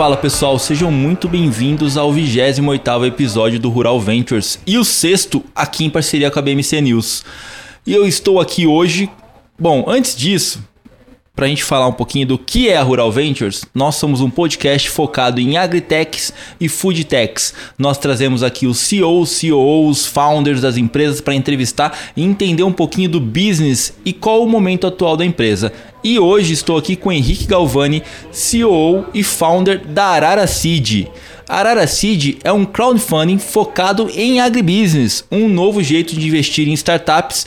Fala pessoal, sejam muito bem-vindos ao 28º episódio do Rural Ventures e o sexto aqui em parceria com a BMC News. E eu estou aqui hoje... Bom, antes disso, para a gente falar um pouquinho do que é a Rural Ventures, nós somos um podcast focado em agritechs e foodtechs. Nós trazemos aqui os CEOs, COOs, founders das empresas para entrevistar e entender um pouquinho do business e qual o momento atual da empresa. E hoje estou aqui com Henrique Galvani, CEO e founder da Arara Seed. Arara Seed é um crowdfunding focado em agribusiness, um novo jeito de investir em startups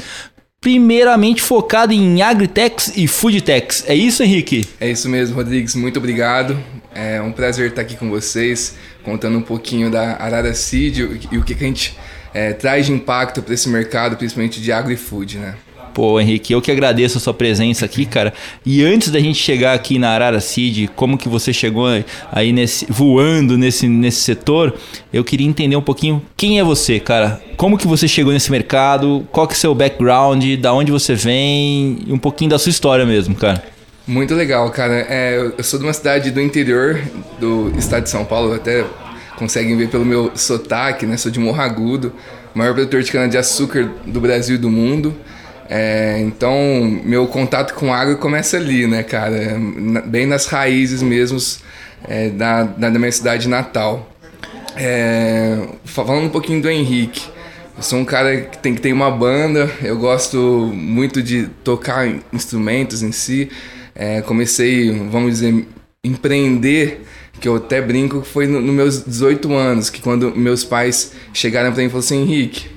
primeiramente focado em agritechs e foodtechs. É isso, Henrique? É isso mesmo, Rodrigues. Muito obrigado. É um prazer estar aqui com vocês, contando um pouquinho da Arara Seed e o que, a gente é, traz de impacto para esse mercado, principalmente de agri food, né? Pô, Henrique, eu que agradeço a sua presença aqui, cara. E antes da gente chegar aqui na Arara Seed, como que você chegou aí nesse voando nesse, nesse setor, eu queria entender um pouquinho quem é você, cara. Como que você chegou nesse mercado? Qual que é o seu background? Da onde você vem? E um pouquinho da sua história mesmo, cara. Muito legal, cara. É, eu sou de uma cidade do interior do estado de São Paulo, até conseguem ver pelo meu sotaque, né? Sou de Morro Agudo, maior produtor de cana-de-açúcar do Brasil e do mundo. É, então, meu contato com água começa ali, né, cara? Bem nas raízes mesmo é, da, da minha cidade natal. É, falando um pouquinho do Henrique. Eu sou um cara que tem que ter uma banda, eu gosto muito de tocar instrumentos em si. É, comecei, vamos dizer, empreender, que eu até brinco, foi nos no meus 18 anos, que quando meus pais chegaram para mim e falaram assim, Henrique,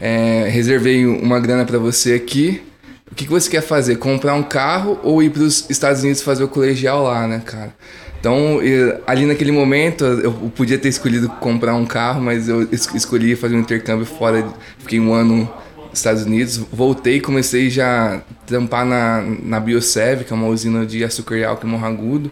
é, reservei uma grana para você aqui. O que, que você quer fazer? Comprar um carro ou ir para os Estados Unidos fazer o colegial lá, né, cara? Então, ali naquele momento, eu podia ter escolhido comprar um carro, mas eu escolhi fazer um intercâmbio fora. Fiquei um ano nos Estados Unidos, voltei e comecei já a trampar na, na Biosev, que é uma usina de açúcar e álcool em Morro Agudo,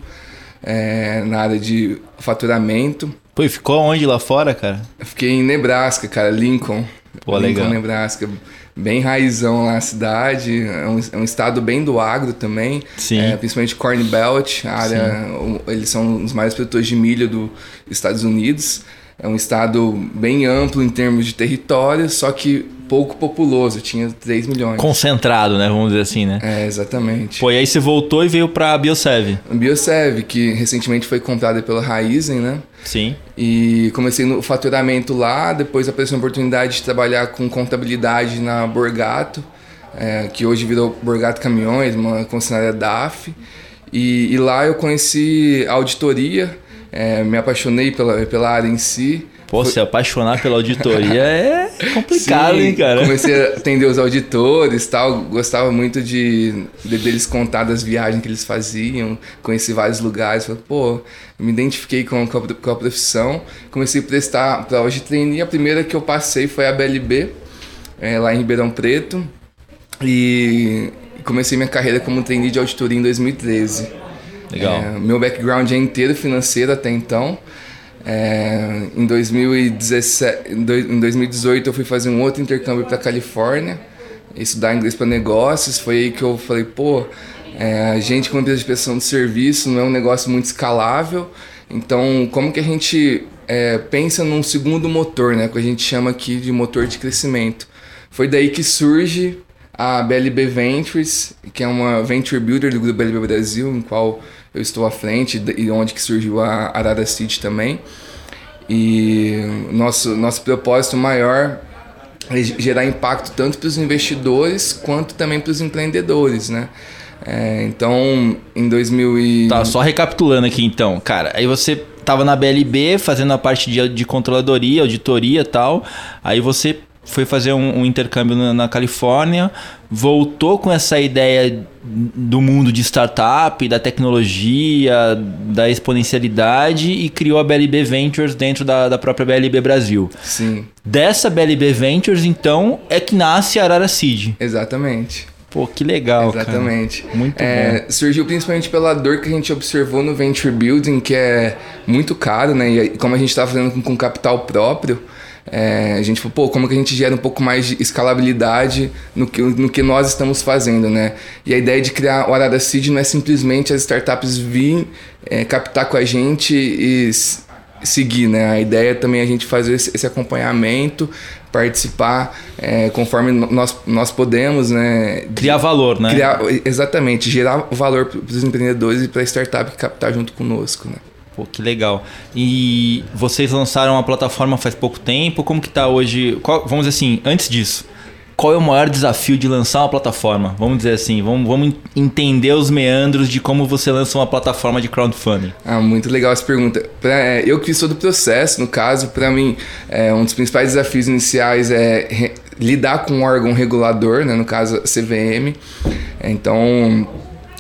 é, na área de faturamento. Pô, e ficou onde lá fora, cara? Eu fiquei em Nebraska, cara, Lincoln. Pô, legal. Nebraska. Bem raizão lá na cidade. É um, é um estado bem do agro também. Sim. É, principalmente Corn Belt, a área. Eles são os maiores produtores de milho dos Estados Unidos. É um estado bem amplo em termos de território, só que pouco populoso, tinha 3 milhões. Concentrado, né? Vamos dizer assim, né? É, exatamente. Pô, e aí você voltou e veio pra Biosev. A Biosev, que recentemente foi comprada pela Raizen, né? Sim. E comecei no faturamento lá, depois apareceu a oportunidade de trabalhar com contabilidade na Borgato, é, que hoje virou Borgato Caminhões, uma concessionária DAF. E, e lá eu conheci a auditoria, é, me apaixonei pela, pela área em si. Pô, se apaixonar pela auditoria é complicado, Sim, hein, cara? Comecei a atender os auditores tal. Gostava muito de, de deles contar das viagens que eles faziam. Conheci vários lugares. Falei, pô, me identifiquei com, com, a, com a profissão. Comecei a prestar prova de trainee. A primeira que eu passei foi a BLB, é, lá em Ribeirão Preto. E comecei minha carreira como trainee de auditoria em 2013. Legal. É, meu background é inteiro financeiro até então. É, em, 2017, em 2018 eu fui fazer um outro intercâmbio para Califórnia, estudar inglês para negócios. Foi aí que eu falei, pô, é, a gente como empresa de prestação de serviço não é um negócio muito escalável. Então, como que a gente é, pensa num segundo motor, né? Que a gente chama aqui de motor de crescimento. Foi daí que surge a BLB Ventures, que é uma venture builder do grupo BLB Brasil, em qual eu estou à frente e onde que surgiu a Arara City também. E nosso, nosso propósito maior é gerar impacto tanto para os investidores quanto também para os empreendedores, né? É, então, em 2000 e... Tá, só recapitulando aqui então. Cara, aí você tava na BLB fazendo a parte de, de controladoria, auditoria e tal. Aí você foi fazer um, um intercâmbio na, na, Califórnia, voltou com essa ideia do mundo de startup, da tecnologia, da exponencialidade e criou a BLB Ventures dentro da, da própria BLB Brasil. Sim. Dessa BLB Ventures, então, é que nasce a Arara Seed. Exatamente. Pô, que legal, Exatamente. Cara. Muito é, bom. Surgiu principalmente pela dor que a gente observou no Venture Building, que é muito caro, né? E como a gente está fazendo com capital próprio, é, a gente falou, pô, como que a gente gera um pouco mais de escalabilidade no que, no que nós estamos fazendo, né? E a ideia de criar o Arara Seed não é simplesmente as startups virem é, captar com a gente e seguir, né? A ideia também é a gente fazer esse, esse acompanhamento, participar é, conforme nós, nós podemos, né? Criar valor, né? Criar, exatamente, gerar valor para os empreendedores e para a startup que captar junto conosco, né? Pô, que legal. E vocês lançaram a plataforma faz pouco tempo. Como que está hoje? Qual, vamos dizer assim, antes disso, qual é o maior desafio de lançar uma plataforma? Vamos dizer assim, vamos, vamos entender os meandros de como você lança uma plataforma de crowdfunding. Ah, muito legal essa pergunta. Pra, é, eu que sou do processo, no caso, para mim, é, um dos principais desafios iniciais é re, lidar com um órgão regulador, né, no caso a CVM. Então,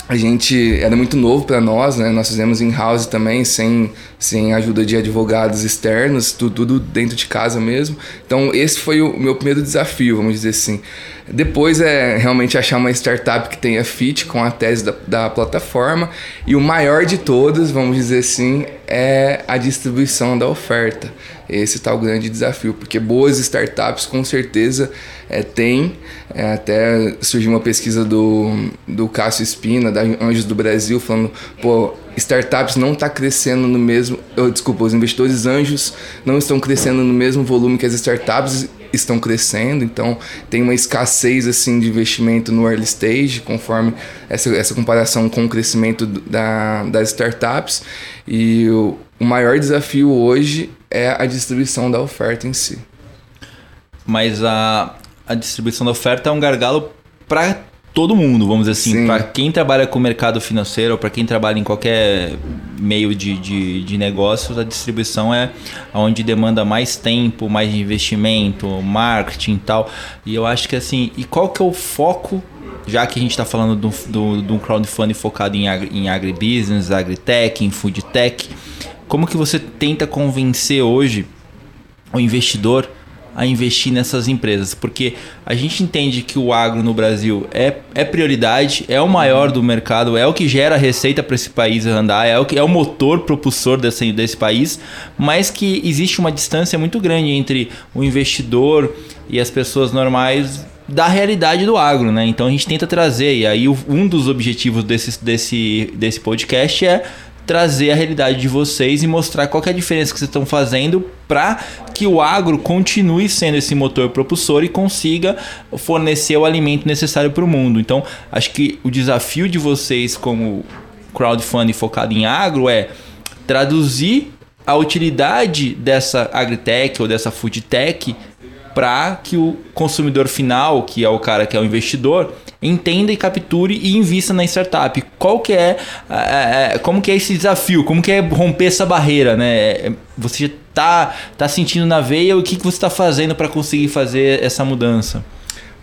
a gente era muito novo para nós, né? Nós fizemos in-house também, sem, sem ajuda de advogados externos, tudo, tudo, dentro de casa mesmo. Então, esse foi o meu primeiro desafio, vamos dizer assim. Depois é realmente achar uma startup que tenha fit com a tese da, da plataforma. E o maior de todos, vamos dizer assim, é a distribuição da oferta. Esse está o grande desafio, porque boas startups com certeza é, tem. É, até surgiu uma pesquisa do, do Cássio Espina, da Anjos do Brasil, falando, pô, startups não está crescendo no mesmo. Oh, desculpa, os investidores anjos não estão crescendo no mesmo volume que as startups estão crescendo, então tem uma escassez assim de investimento no early stage, conforme essa, essa comparação com o crescimento da, das startups. E o, o maior desafio hoje é a distribuição da oferta em si. Mas a, a distribuição da oferta é um gargalo para todo mundo, vamos dizer assim. Para quem trabalha com o mercado financeiro, para quem trabalha em qualquer meio de, de, de, negócios, a distribuição é onde demanda mais tempo, mais investimento, marketing e tal. E eu acho que assim, e qual que é o foco, já que a gente está falando de do, do, um crowdfunding focado em, agri, em agribusiness, agritech, em foodtech, como que você tenta convencer hoje o investidor a investir nessas empresas? Porque a gente entende que o agro no Brasil é, é prioridade, é o maior do mercado, é o que gera receita para esse país andar, é o, que, é o motor propulsor desse, desse país, mas que existe uma distância muito grande entre o investidor e as pessoas normais da realidade do agro, né? Então a gente tenta trazer, e aí um dos objetivos desse, desse, desse podcast é trazer a realidade de vocês e mostrar qual é a diferença que vocês estão fazendo para que o agro continue sendo esse motor propulsor e consiga fornecer o alimento necessário para o mundo. Então, acho que o desafio de vocês como crowdfunding focado em agro é traduzir a utilidade dessa agritech ou dessa foodtech para que o consumidor final, que é o cara que é o investidor, entenda e capture e invista na startup. Qual que é, é, é como que é esse desafio? Como que é romper essa barreira, né? É, você tá tá sentindo na veia o que, que você está fazendo para conseguir fazer essa mudança?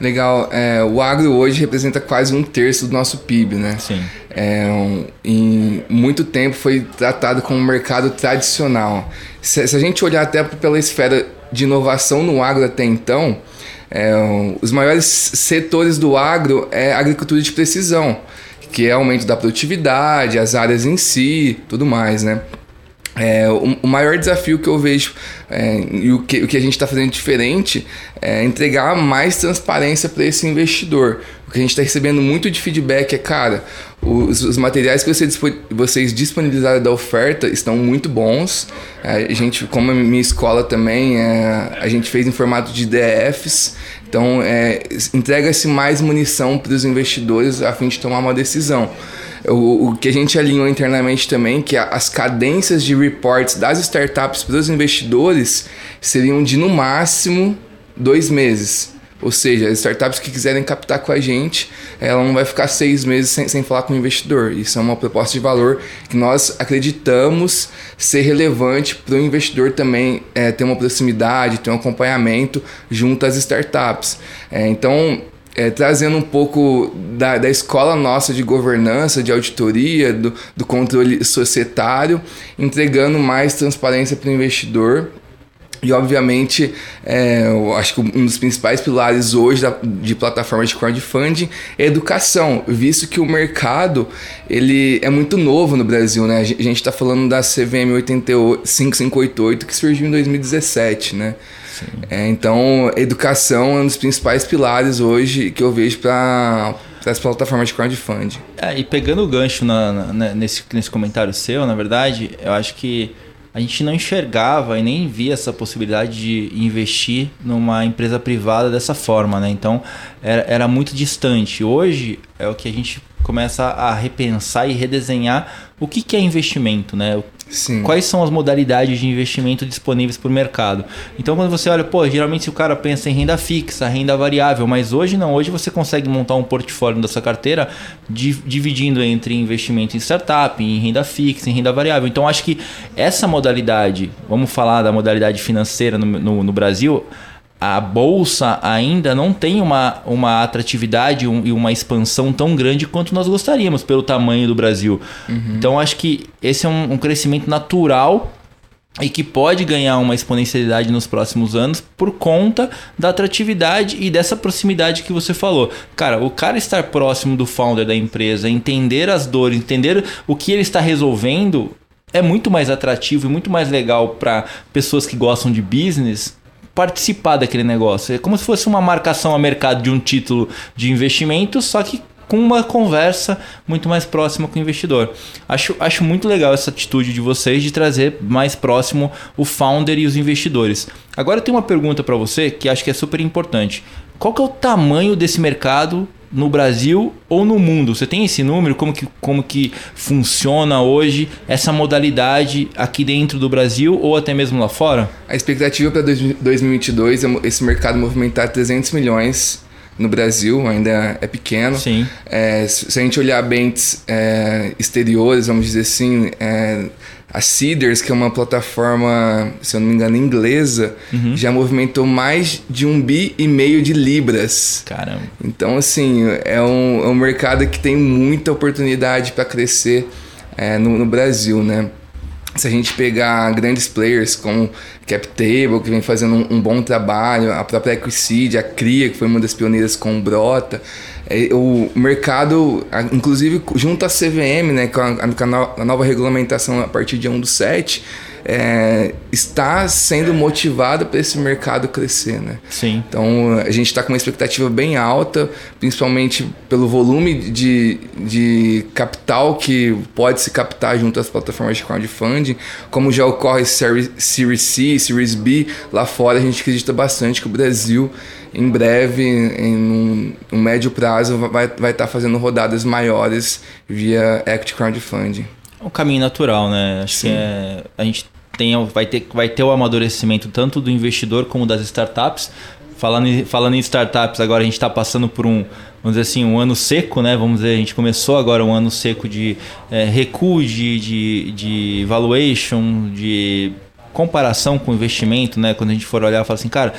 Legal. É, o agro hoje representa quase um terço do nosso PIB, né? Sim. É, um, em muito tempo foi tratado como um mercado tradicional. Se, se, a gente olhar até pela esfera de inovação no agro até então, é, os maiores setores do agro é agricultura de precisão, que é aumento da produtividade, as áreas em si, tudo mais, né? É, o, o, maior desafio que eu vejo é, e o que, o que a gente está fazendo diferente é entregar mais transparência para esse investidor. O que a gente está recebendo muito de feedback é, cara, os, os materiais que você, vocês disponibilizaram da oferta estão muito bons. É, a gente, como a minha escola também, é, a gente fez em formato de DFs. Então, é, entrega-se mais munição para os investidores a fim de tomar uma decisão. O, o que a gente alinhou internamente também, que as cadências de reports das startups para os investidores seriam de no máximo dois meses. Ou seja, as startups que quiserem captar com a gente, ela não vai ficar seis meses sem, sem falar com o investidor. Isso é uma proposta de valor que nós acreditamos ser relevante para o investidor também é, ter uma proximidade, ter um acompanhamento junto às startups. É, então, é, trazendo um pouco da, da escola nossa de governança, de auditoria, do, do controle societário, entregando mais transparência para o investidor. E, obviamente, é, eu acho que um dos principais pilares hoje da, de plataformas de crowdfunding é educação, visto que o mercado ele é muito novo no Brasil. Né? A gente está falando da CVM 558, que surgiu em 2017. Né? É, então, educação é um dos principais pilares hoje que eu vejo para as plataformas de crowdfunding. É, e pegando o gancho na, na, nesse, nesse comentário seu, na verdade, eu acho que a gente não enxergava e nem via essa possibilidade de investir numa empresa privada dessa forma, né? Então era, era muito distante. Hoje é o que a gente começa a repensar e redesenhar o que, que é investimento, né? Sim. Quais são as modalidades de investimento disponíveis para o mercado? Então, quando você olha, pô, geralmente o cara pensa em renda fixa, renda variável, mas hoje não. Hoje você consegue montar um portfólio da sua carteira dividindo entre investimento em startup, em renda fixa, em renda variável. Então, acho que essa modalidade, vamos falar da modalidade financeira no, no, no Brasil, a bolsa ainda não tem uma, uma atratividade um, e uma expansão tão grande quanto nós gostaríamos pelo tamanho do Brasil. Uhum. Então acho que esse é um, um, crescimento natural e que pode ganhar uma exponencialidade nos próximos anos por conta da atratividade e dessa proximidade que você falou. Cara, o cara estar próximo do founder da empresa, entender as dores, entender o que ele está resolvendo é muito mais atrativo e muito mais legal para pessoas que gostam de business participar daquele negócio. É como se fosse uma marcação a mercado de um título de investimento, só que com uma conversa muito mais próxima com o investidor. Acho, acho muito legal essa atitude de vocês de trazer mais próximo o founder e os investidores. Agora eu tenho uma pergunta para você que acho que é super importante. Qual que é o tamanho desse mercado no Brasil ou no mundo? Você tem esse número? Como que, como que funciona hoje essa modalidade aqui dentro do Brasil ou até mesmo lá fora? A expectativa para 2022 é esse mercado movimentar 300 milhões no Brasil, ainda é pequeno. Sim. É, se a gente olhar bens é, exteriores, vamos dizer assim, é, a Seeders, que é uma plataforma, se eu não me engano, inglesa, uhum. já movimentou mais de um bi e meio de libras. Caramba. Então, assim, é um, é um mercado que tem muita oportunidade para crescer é, no, no Brasil, né? Se a gente pegar grandes players como CapTable, que vem fazendo um, um, bom trabalho, a própria Equiseed, a Cria, que foi uma das pioneiras com o Brota, é, o mercado, inclusive junto à CVM, né, com a, a, nova regulamentação a partir de 1 do 7, é, está sendo motivada para esse mercado crescer, né? Sim. Então a gente está com uma expectativa bem alta, principalmente pelo volume de, de capital que pode se captar junto às plataformas de crowdfunding, como já ocorre Series C, Series B lá fora, a gente acredita bastante que o Brasil em breve, em um, um médio prazo, vai estar vai tá fazendo rodadas maiores via Equity Crowdfunding. É um caminho natural, né? Acho Sim. que é, a gente tem, vai, ter, vai ter o amadurecimento tanto do investidor como das startups. Falando em, falando em startups, agora a gente está passando por um, vamos dizer assim, um ano seco, né? Vamos dizer, a gente começou agora um ano seco de é, recuo de, de, de valuation, de comparação com investimento, né? Quando a gente for olhar, fala assim, cara,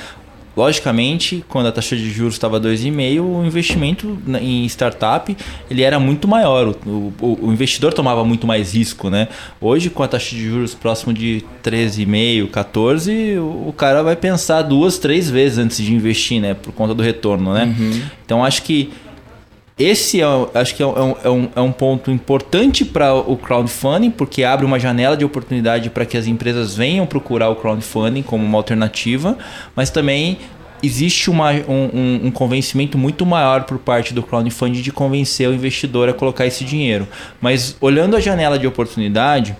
Logicamente, quando a taxa de juros estava 2,5, o investimento em startup ele era muito maior. O, o, o, investidor tomava muito mais risco, né? Hoje, com a taxa de juros próximo de 13,5, 14, o, o cara vai pensar duas, três vezes antes de investir, né? Por conta do retorno, né? Uhum. Então, acho que esse é, acho que é um, é um, é um ponto importante para o crowdfunding, porque abre uma janela de oportunidade para que as empresas venham procurar o crowdfunding como uma alternativa, mas também existe uma, um, um, convencimento muito maior por parte do crowdfunding de convencer o investidor a colocar esse dinheiro. Mas olhando a janela de oportunidade,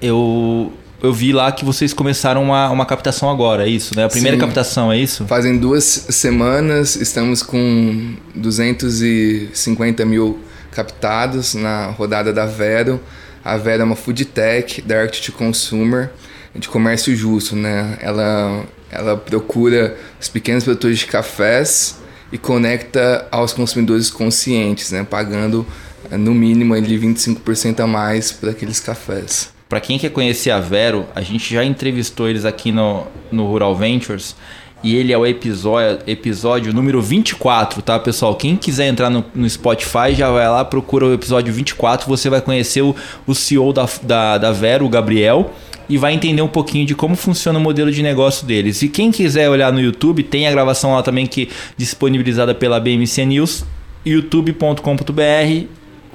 eu eu vi lá que vocês começaram uma, uma captação agora, é isso, né? A primeira Sim. captação, é isso? Fazem duas semanas, estamos com 250 mil captados na rodada da Vero. A Vero é uma food tech, direct to consumer, de comércio justo, né? Ela, ela procura os pequenos produtores de cafés e conecta aos consumidores conscientes, né? Pagando no mínimo ali 25% a mais por aqueles cafés. Para quem quer conhecer a Vero, a gente já entrevistou eles aqui no, no Rural Ventures e ele é o episódio, episódio número 24, tá, pessoal? Quem quiser entrar no, no, Spotify, já vai lá, procura o episódio 24, você vai conhecer o, o CEO da, da, da Vero, o Gabriel, e vai entender um pouquinho de como funciona o modelo de negócio deles. E quem quiser olhar no YouTube, tem a gravação lá também que disponibilizada pela BMC News, youtube.com.br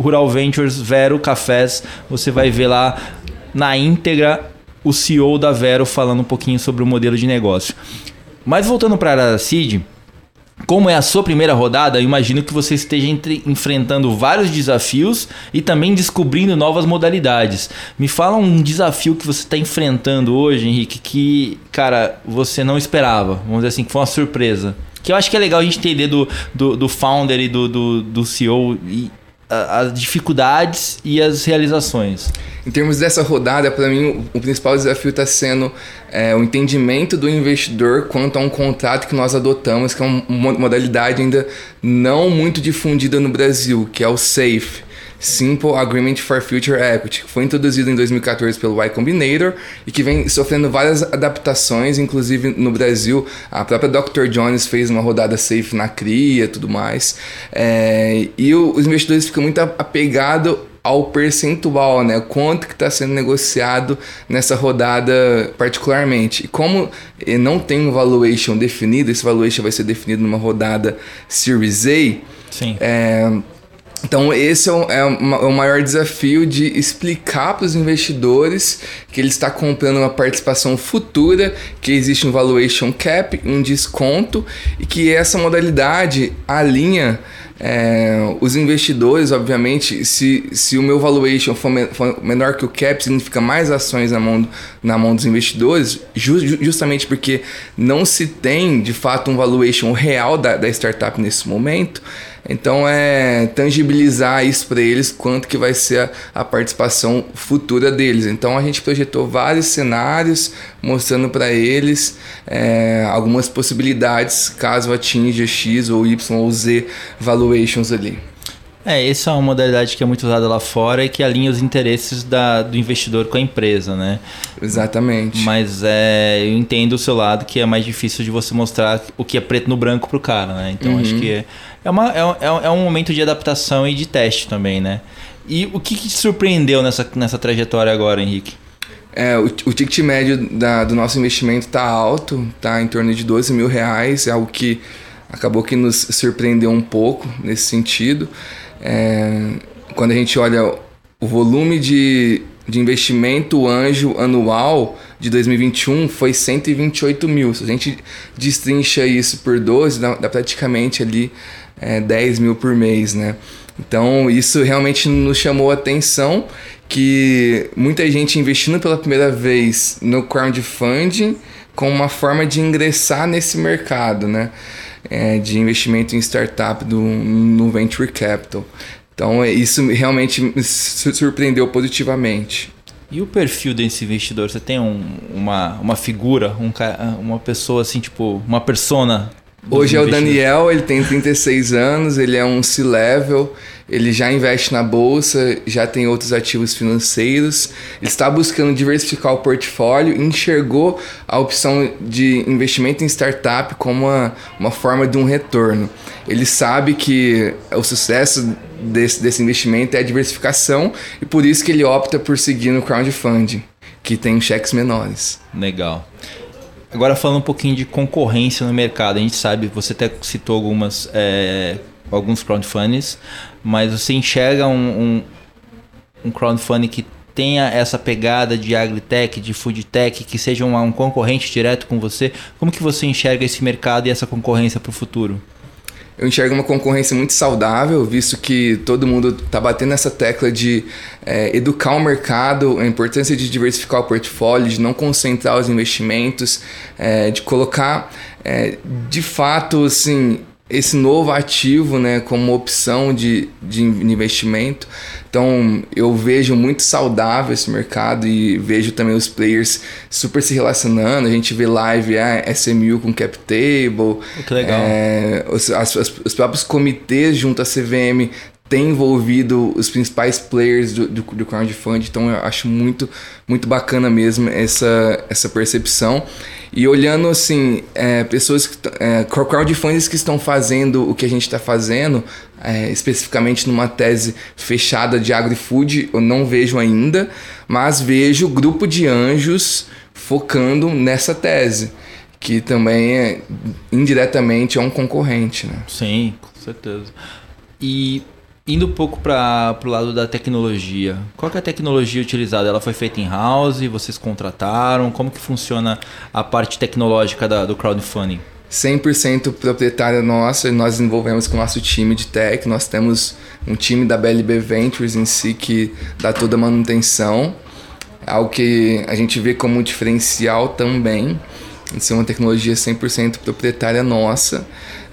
Rural Ventures Vero Cafés, você vai ver lá na íntegra o CEO da Vero falando um pouquinho sobre o modelo de negócio. Mas voltando para a área da CID, como é a sua primeira rodada, eu imagino que você esteja entre, enfrentando vários desafios e também descobrindo novas modalidades. Me fala um desafio que você está enfrentando hoje, Henrique, que, cara, você não esperava. Vamos dizer assim, que foi uma surpresa. Que eu acho que é legal a gente entender do, do, do founder e do, do, do CEO e as dificuldades e as realizações. Em termos dessa rodada, para mim, o principal desafio está sendo é, o entendimento do investidor quanto a um contrato que nós adotamos, que é uma modalidade ainda não muito difundida no Brasil, que é o SAFE. Simple Agreement for Future Equity, que foi introduzido em 2014 pelo Y Combinator e que vem sofrendo várias adaptações, inclusive no Brasil. A própria Dr. Jones fez uma rodada safe na CRIA e tudo mais. É, e o, os investidores ficam muito apegados ao percentual, né? Quanto que está sendo negociado nessa rodada particularmente. E como não tem um valuation definido, esse valuation vai ser definido numa rodada Series A. Sim. É, então, esse é o, é o, maior desafio de explicar para os investidores que ele está comprando uma participação futura, que existe um valuation cap, um desconto e que essa modalidade alinha é, os investidores, obviamente, se, se o meu valuation for, me, for, menor que o cap, significa mais ações na mão, na mão dos investidores, ju, justamente porque não se tem de fato um valuation real da, da startup nesse momento. Então é tangibilizar isso para eles quanto que vai ser a, a, participação futura deles. Então a gente projetou vários cenários mostrando para eles é, algumas possibilidades caso atinja X ou Y ou Z valuations ali. É, essa é uma modalidade que é muito usada lá fora e que alinha os interesses da, do investidor com a empresa, né? Exatamente. Mas é, eu entendo o seu lado que é mais difícil de você mostrar o que é preto no branco pro cara, né? Então uhum. acho que é, é, uma, é, é, é um momento de adaptação e de teste também, né? E o que, que te surpreendeu nessa, nessa trajetória agora, Henrique? É, o, o ticket médio da, do nosso investimento está alto, está em torno de 12 mil reais, é algo que acabou que nos surpreendeu um pouco nesse sentido. É, quando a gente olha o volume de, de investimento anjo anual de 2021 foi 128 mil. Se a gente destrincha isso por 12, dá, dá praticamente ali é, 10 mil por mês, né? Então isso realmente nos chamou a atenção que muita gente investindo pela primeira vez no crowdfunding como uma forma de ingressar nesse mercado, né? é, de investimento em startup do, no Venture Capital. Então, é, isso realmente me surpreendeu positivamente. E o perfil desse investidor? Você tem um, uma, uma figura, um, uma pessoa assim, tipo, uma persona Hoje é o Daniel, ele tem 36 anos, ele é um C-level, ele já investe na bolsa, já tem outros ativos financeiros, ele está buscando diversificar o portfólio, enxergou a opção de investimento em startup como uma, uma forma de um retorno. Ele sabe que o sucesso desse, desse investimento é a diversificação e por isso que ele opta por seguir no crowdfunding, que tem cheques menores. Legal. Agora falando um pouquinho de concorrência no mercado, a gente sabe, você até citou algumas, é, alguns crowdfundings, mas você enxerga um, um, um crowdfunding que tenha essa pegada de agritech, de foodtech, que seja um, um concorrente direto com você. Como que você enxerga esse mercado e essa concorrência para o futuro? Eu enxergo uma concorrência muito saudável, visto que todo mundo está batendo nessa tecla de é, educar o mercado, a importância de diversificar o portfólio, de não concentrar os investimentos, é, de colocar é, de fato assim, esse novo ativo né, como opção de, de investimento. Então eu vejo muito saudável esse mercado e vejo também os players super se relacionando. A gente vê live a é, SMU com CapTable. Que legal. É, os, as, os próprios comitês junto à CVM tem envolvido os principais players do, do, do crowdfunding, então eu acho muito, muito bacana mesmo essa, essa percepção. E olhando assim, é, pessoas que é, crowdfunders que estão fazendo o que a gente está fazendo, é, especificamente numa tese fechada de agri-food, eu não vejo ainda, mas vejo grupo de anjos focando nessa tese, que também é, indiretamente é um concorrente. Né? Sim, com certeza. E Indo um pouco para o lado da tecnologia, qual é a tecnologia utilizada? Ela foi feita em house? Vocês contrataram? Como que funciona a parte tecnológica da, do crowdfunding? 100% proprietária nossa, nós desenvolvemos com o nosso time de tech, nós temos um time da BLB Ventures em si que dá toda a manutenção, algo que a gente vê como um diferencial também, de ser uma tecnologia 100% proprietária nossa,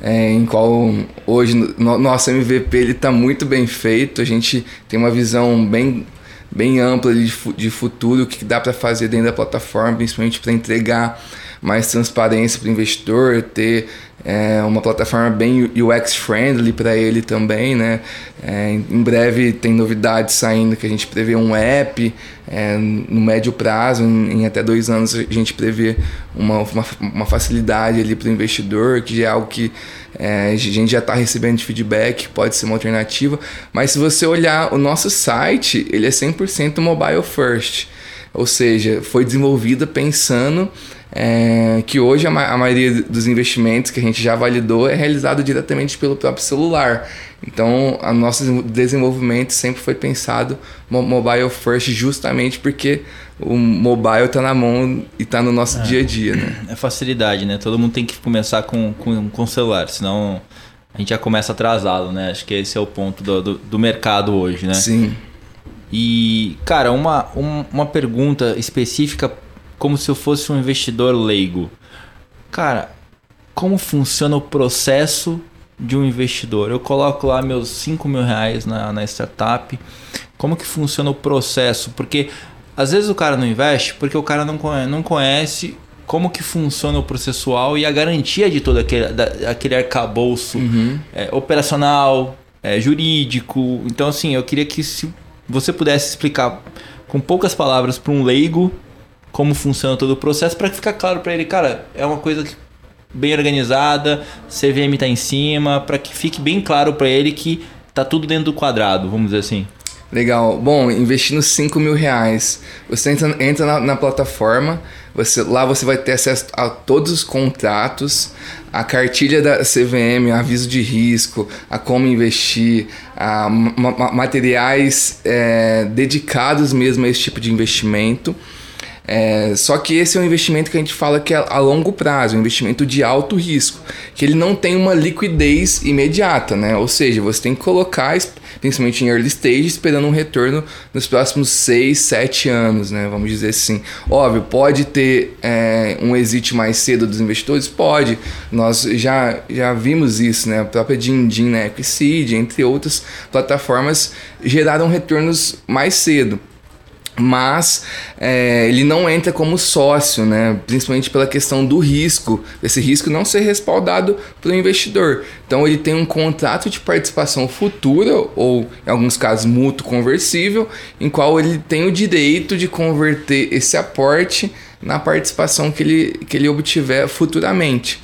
é, em qual hoje no, nosso MVP ele está muito bem feito, a gente tem uma visão bem bem ampla de, de futuro, o que dá para fazer dentro da plataforma, principalmente para entregar mais transparência para o investidor, ter é, uma plataforma bem UX friendly para ele também, né? É, em breve tem novidades saindo que a gente prevê um app é, no médio prazo, em, em, até dois anos a gente prevê uma, uma, uma facilidade ali para o investidor, que é algo que é, a gente já está recebendo de feedback, pode ser uma alternativa. Mas se você olhar o nosso site, ele é 100% mobile first, ou seja, foi desenvolvida pensando é, que hoje a, ma a, maioria dos investimentos que a gente já validou é realizado diretamente pelo próprio celular. Então, o nosso desenvolvimento sempre foi pensado mobile first, justamente porque o mobile está na mão e está no nosso é, dia a dia. Né? É facilidade, né? Todo mundo tem que começar com, com, com celular, senão a gente já começa atrasado, né? Acho que esse é o ponto do, do, do mercado hoje, né? Sim. E, cara, uma, um, uma pergunta específica como se eu fosse um investidor leigo. Cara, como funciona o processo de um investidor? Eu coloco lá meus 5 mil reais na, na startup. Como que funciona o processo? Porque às vezes o cara não investe porque o cara não conhece, não conhece como que funciona o processual e a garantia de todo aquele, da, aquele arcabouço uhum. é, operacional, é, jurídico. Então, assim, eu queria que se você pudesse explicar com poucas palavras para um leigo como funciona todo o processo para ficar claro para ele, cara, é uma coisa bem organizada, CVM está em cima, para que fique bem claro para ele que tá tudo dentro do quadrado, vamos dizer assim. Legal. Bom, investindo 5 mil reais, você entra, entra na, na, plataforma, você, lá você vai ter acesso a todos os contratos, a cartilha da CVM, aviso de risco, a como investir, a ma materiais é, dedicados mesmo a esse tipo de investimento. É, só que esse é um investimento que a gente fala que é a longo prazo, um investimento de alto risco, que ele não tem uma liquidez imediata, né? Ou seja, você tem que colocar, principalmente em early stage, esperando um retorno nos próximos 6, 7 anos, né? Vamos dizer assim. Óbvio, pode ter é, um exit mais cedo dos investidores? Pode. Nós já, já vimos isso, né? A própria Dindin, né? Equiseed, entre outras plataformas, geraram retornos mais cedo mas é, ele não entra como sócio, né? principalmente pela questão do risco, esse risco não ser respaldado pelo investidor. Então ele tem um contrato de participação futura, ou em alguns casos mútuo conversível, em qual ele tem o direito de converter esse aporte na participação que ele, que ele obtiver futuramente.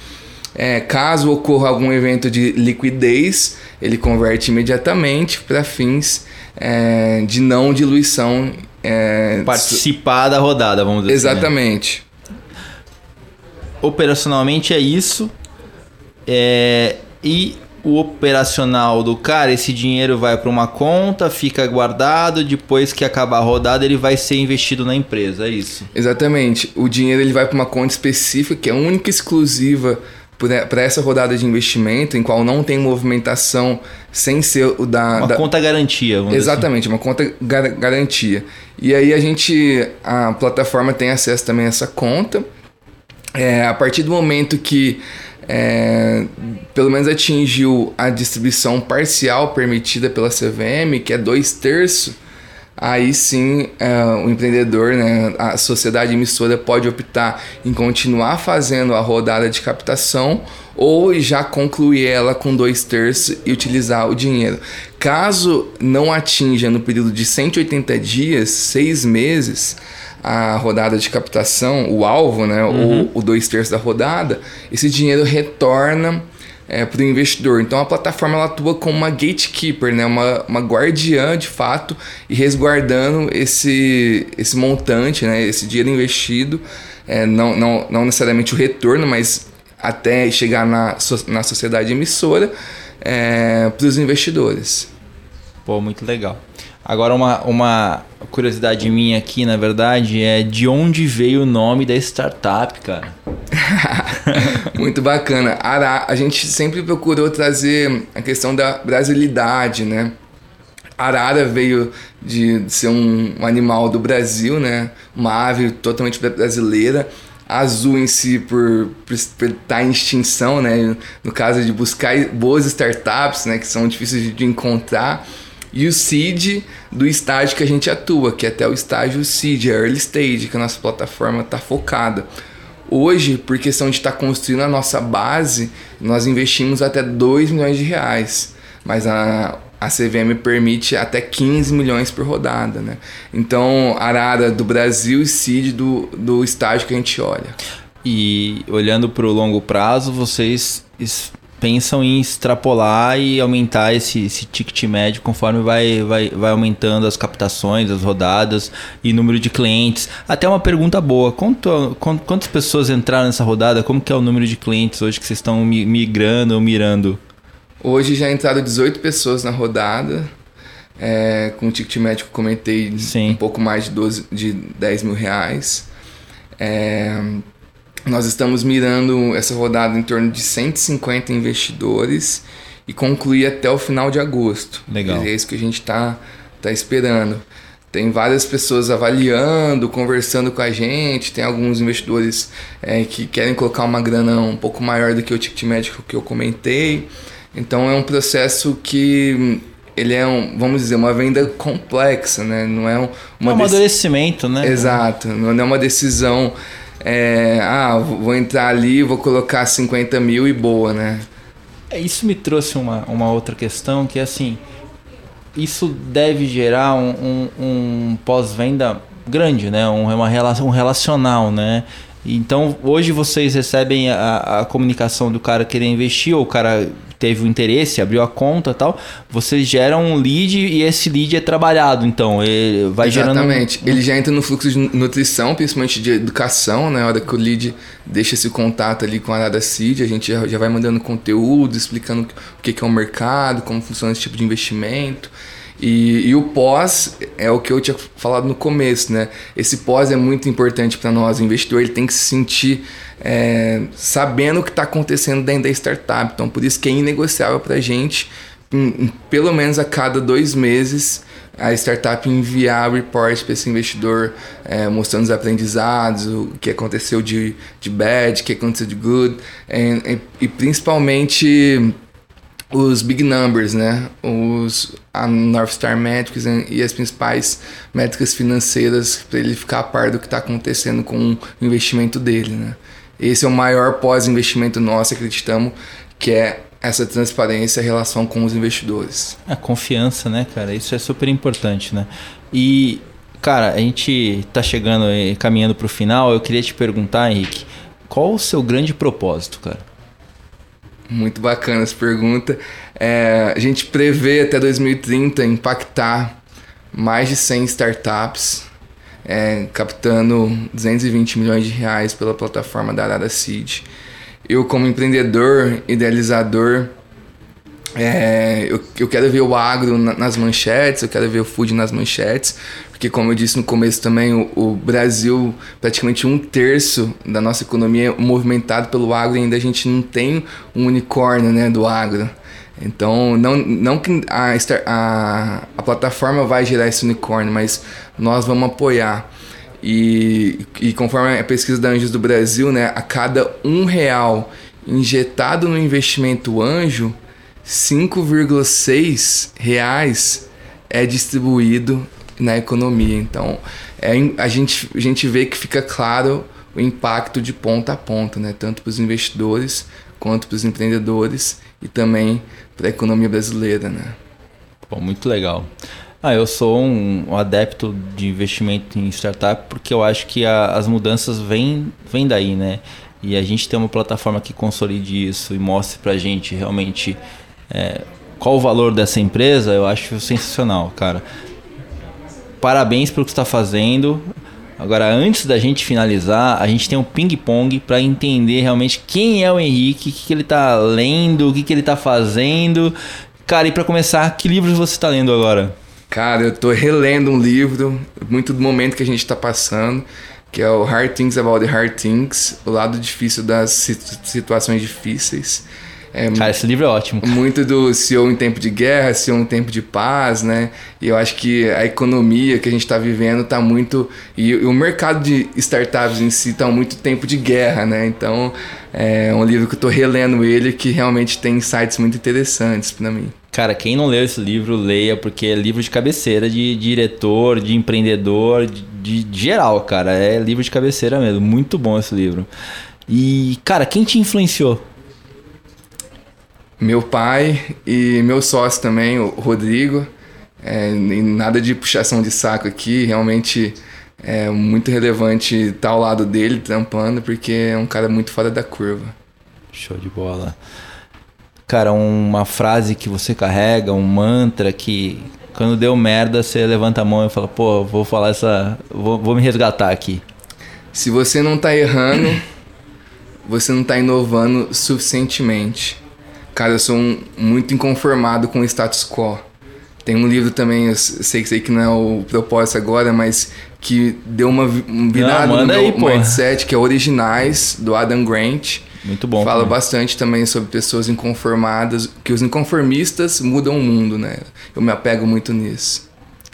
É, caso ocorra algum evento de liquidez, ele converte imediatamente para fins é, de não diluição é, Participar da rodada, vamos dizer Exatamente. Assim, né? Operacionalmente é isso. É, e o operacional do cara, esse dinheiro vai para uma conta, fica guardado, depois que acabar a rodada ele vai ser investido na empresa, é isso? Exatamente. O dinheiro ele vai para uma conta específica que é única e exclusiva para essa rodada de investimento, em qual não tem movimentação sem ser o da. Uma da... conta garantia, vamos Exatamente, assim. uma conta gar garantia. E aí a gente. A plataforma tem acesso também a essa conta. É, a partir do momento que é, pelo menos atingiu a distribuição parcial permitida pela CVM, que é dois terços aí sim é, o empreendedor, né, a sociedade emissora pode optar em continuar fazendo a rodada de captação ou já concluir ela com dois terços e utilizar o dinheiro. Caso não atinja no período de 180 dias, seis meses, a rodada de captação, o alvo, né, uhum. ou o dois terços da rodada, esse dinheiro retorna é, para o investidor. Então a plataforma ela atua como uma gatekeeper, né? uma, uma guardiã de fato e resguardando esse, esse montante, né? esse dinheiro investido, é, não, não, não necessariamente o retorno, mas até chegar na, na sociedade emissora é, para os investidores. Pô, muito legal. Agora, uma, uma curiosidade minha aqui, na verdade, é de onde veio o nome da startup, cara? Muito bacana. Ara, a gente sempre procurou trazer a questão da brasilidade, né? Arara veio de ser um, animal do Brasil, né? Uma ave totalmente brasileira azul em si por, estar tá em extinção, né? No caso de buscar boas startups, né? Que são difíceis de encontrar. E o seed do estágio que a gente atua, que é até o estágio seed, a early stage, que a nossa plataforma está focada. Hoje, por questão de estar tá construindo a nossa base, nós investimos até 2 milhões de reais. Mas a, a CVM permite até 15 milhões por rodada, né? Então, Arara do Brasil e CID do, do estágio que a gente olha. E olhando para o longo prazo, vocês pensam em extrapolar e aumentar esse, esse ticket médio conforme vai, vai, vai aumentando as captações, as rodadas e número de clientes. Até uma pergunta boa, quanto, quantas pessoas entraram nessa rodada? Como que é o número de clientes hoje que vocês estão migrando ou mirando? Hoje já entraram 18 pessoas na rodada. É, com o ticket médico comentei Sim. um pouco mais de, 12, de 10 mil reais. É, nós estamos mirando essa rodada em torno de 150 investidores e concluir até o final de agosto. Legal. É isso que a gente está tá esperando. Tem várias pessoas avaliando, conversando com a gente. Tem alguns investidores é, que querem colocar uma grana um pouco maior do que o ticket médico que eu comentei. Então é um processo que ele é um, vamos dizer, uma venda complexa, né? Não é um, uma é um amadurecimento, né? Exato, não é uma decisão. É, ah, vou entrar ali, vou colocar 50 mil e boa, né? É, isso me trouxe uma, uma outra questão que é assim, isso deve gerar um, um, um pós-venda grande, né? Um, uma relação, um relacional, né? Então, hoje vocês recebem a, a comunicação do cara querer investir, ou o cara teve o interesse, abriu a conta tal, vocês geram um lead e esse lead é trabalhado, então, ele vai Exatamente. gerando... Exatamente. Ele já entra no fluxo de nutrição, principalmente de educação, né? Na hora que o lead deixa esse contato ali com a área seed, a gente já, já vai mandando conteúdo, explicando o que é o mercado, como funciona esse tipo de investimento. E, e, o pós é o que eu tinha falado no começo, né? Esse pós é muito importante para nós. O investidor ele tem que se sentir é, sabendo o que está acontecendo dentro da startup. Então, por isso que é inegociável para a gente, em, em, pelo menos a cada dois meses, a startup enviar report para esse investidor, é, mostrando os aprendizados, o que aconteceu de, de bad, o que aconteceu de good, e, e principalmente os big numbers, né? Os, a North Star Metrics e as principais métricas financeiras para ele ficar a par do que está acontecendo com o investimento dele, né? Esse é o maior pós-investimento nosso, acreditamos, que é essa transparência em relação com os investidores. A confiança, né, cara? Isso é super importante, né? E, cara, a gente está chegando e caminhando para o final. Eu queria te perguntar, Henrique, qual o seu grande propósito, cara? Muito bacana essa pergunta. É, a gente prevê até 2030 impactar mais de 100 startups, é, captando 220 milhões de reais pela plataforma da Arara Seed. Eu, como empreendedor, idealizador, é, eu, eu quero ver o agro nas manchetes, eu quero ver o food nas manchetes, porque como eu disse no começo também, o, o, Brasil, praticamente um terço da nossa economia é movimentado pelo agro e ainda a gente não tem um unicórnio né, do agro. Então, não, não que a, a, a plataforma vai gerar esse unicórnio, mas nós vamos apoiar. E, e conforme a pesquisa da Anjos do Brasil, né, a cada um real injetado no investimento anjo, 5,6 reais é distribuído na economia. Então, é, a, gente, a gente vê que fica claro o impacto de ponta a ponta, né? tanto para os investidores quanto para os empreendedores e também para a economia brasileira. Né? Pô, muito legal. Ah, eu sou um, adepto de investimento em startup porque eu acho que a, as mudanças vêm, vêm daí, né? E a gente tem uma plataforma que consolide isso e mostre para gente realmente é, qual o valor dessa empresa, eu acho sensacional, cara. Parabéns pelo que está fazendo. Agora, antes da gente finalizar, a gente tem um ping-pong para entender realmente quem é o Henrique, o que, que ele está lendo, o que, que ele está fazendo. Cara, e para começar, que livros você está lendo agora? Cara, eu tô relendo um livro, muito do momento que a gente está passando, que é o Hard Things About the Hard Things, o lado difícil das situações difíceis. É, Cara, esse livro é ótimo. Muito do CEO em tempo de guerra, CEO em tempo de paz, né? E eu acho que a economia que a gente está vivendo está muito. E, o mercado de startups em si está muito tempo de guerra, né? Então é um livro que eu estou relendo ele que realmente tem insights muito interessantes para mim. Cara, quem não leu esse livro, leia, porque é livro de cabeceira de, diretor, de empreendedor, de, de, de geral, cara. É livro de cabeceira mesmo. Muito bom esse livro. E, cara, quem te influenciou? Meu pai e meu sócio também, o Rodrigo. É, nada de puxação de saco aqui, realmente é muito relevante estar ao lado dele trampando, porque é um cara muito fora da curva. Show de bola. Cara, uma frase que você carrega, um mantra que quando deu merda você levanta a mão e fala, pô, vou falar essa. Vou, vou me resgatar aqui. Se você não tá errando, você não tá inovando suficientemente. Cara, eu sou um, muito inconformado com o status quo. Tem um livro também, eu sei, sei que não é o propósito agora, mas que deu uma virada no meu aí, mindset, que é Originais, do Adam Grant. Muito bom. Fala bastante também sobre pessoas inconformadas, que os inconformistas mudam o mundo, né? Eu me apego muito nisso.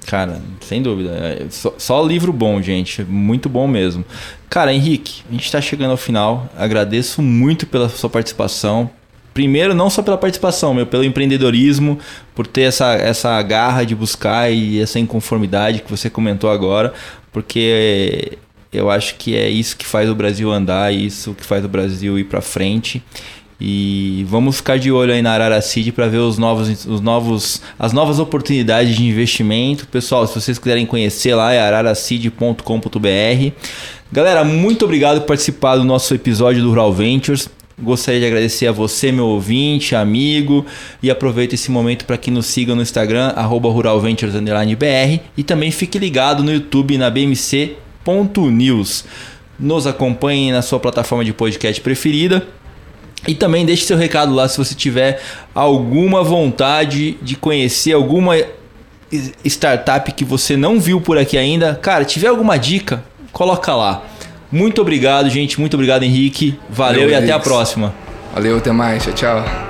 Cara, sem dúvida. É, só, só, livro bom, gente. Muito bom mesmo. Cara, Henrique, a gente está chegando ao final. Agradeço muito pela sua participação, primeiro não só pela participação, meu, pelo empreendedorismo, por ter essa, essa garra de buscar e essa inconformidade que você comentou agora, porque eu acho que é isso que faz o Brasil andar, isso que faz o Brasil ir para frente. E vamos ficar de olho aí na Arara Seed para ver os novos, os novos, as novas oportunidades de investimento. Pessoal, se vocês quiserem conhecer lá é araraseed.com.br. Galera, muito obrigado por participar do nosso episódio do Rural Ventures. Gostaria de agradecer a você, meu ouvinte, amigo, e aproveito esse momento para que nos siga no Instagram, ruralventures_br, e também fique ligado no YouTube na bmc.news. Nos acompanhe na sua plataforma de podcast preferida. E também deixe seu recado lá se você tiver alguma vontade de conhecer alguma startup que você não viu por aqui ainda. Cara, tiver alguma dica, coloca lá. Muito obrigado, gente. Muito obrigado, Henrique. Valeu, Valeu e até a próxima. Valeu, até mais. Tchau, tchau.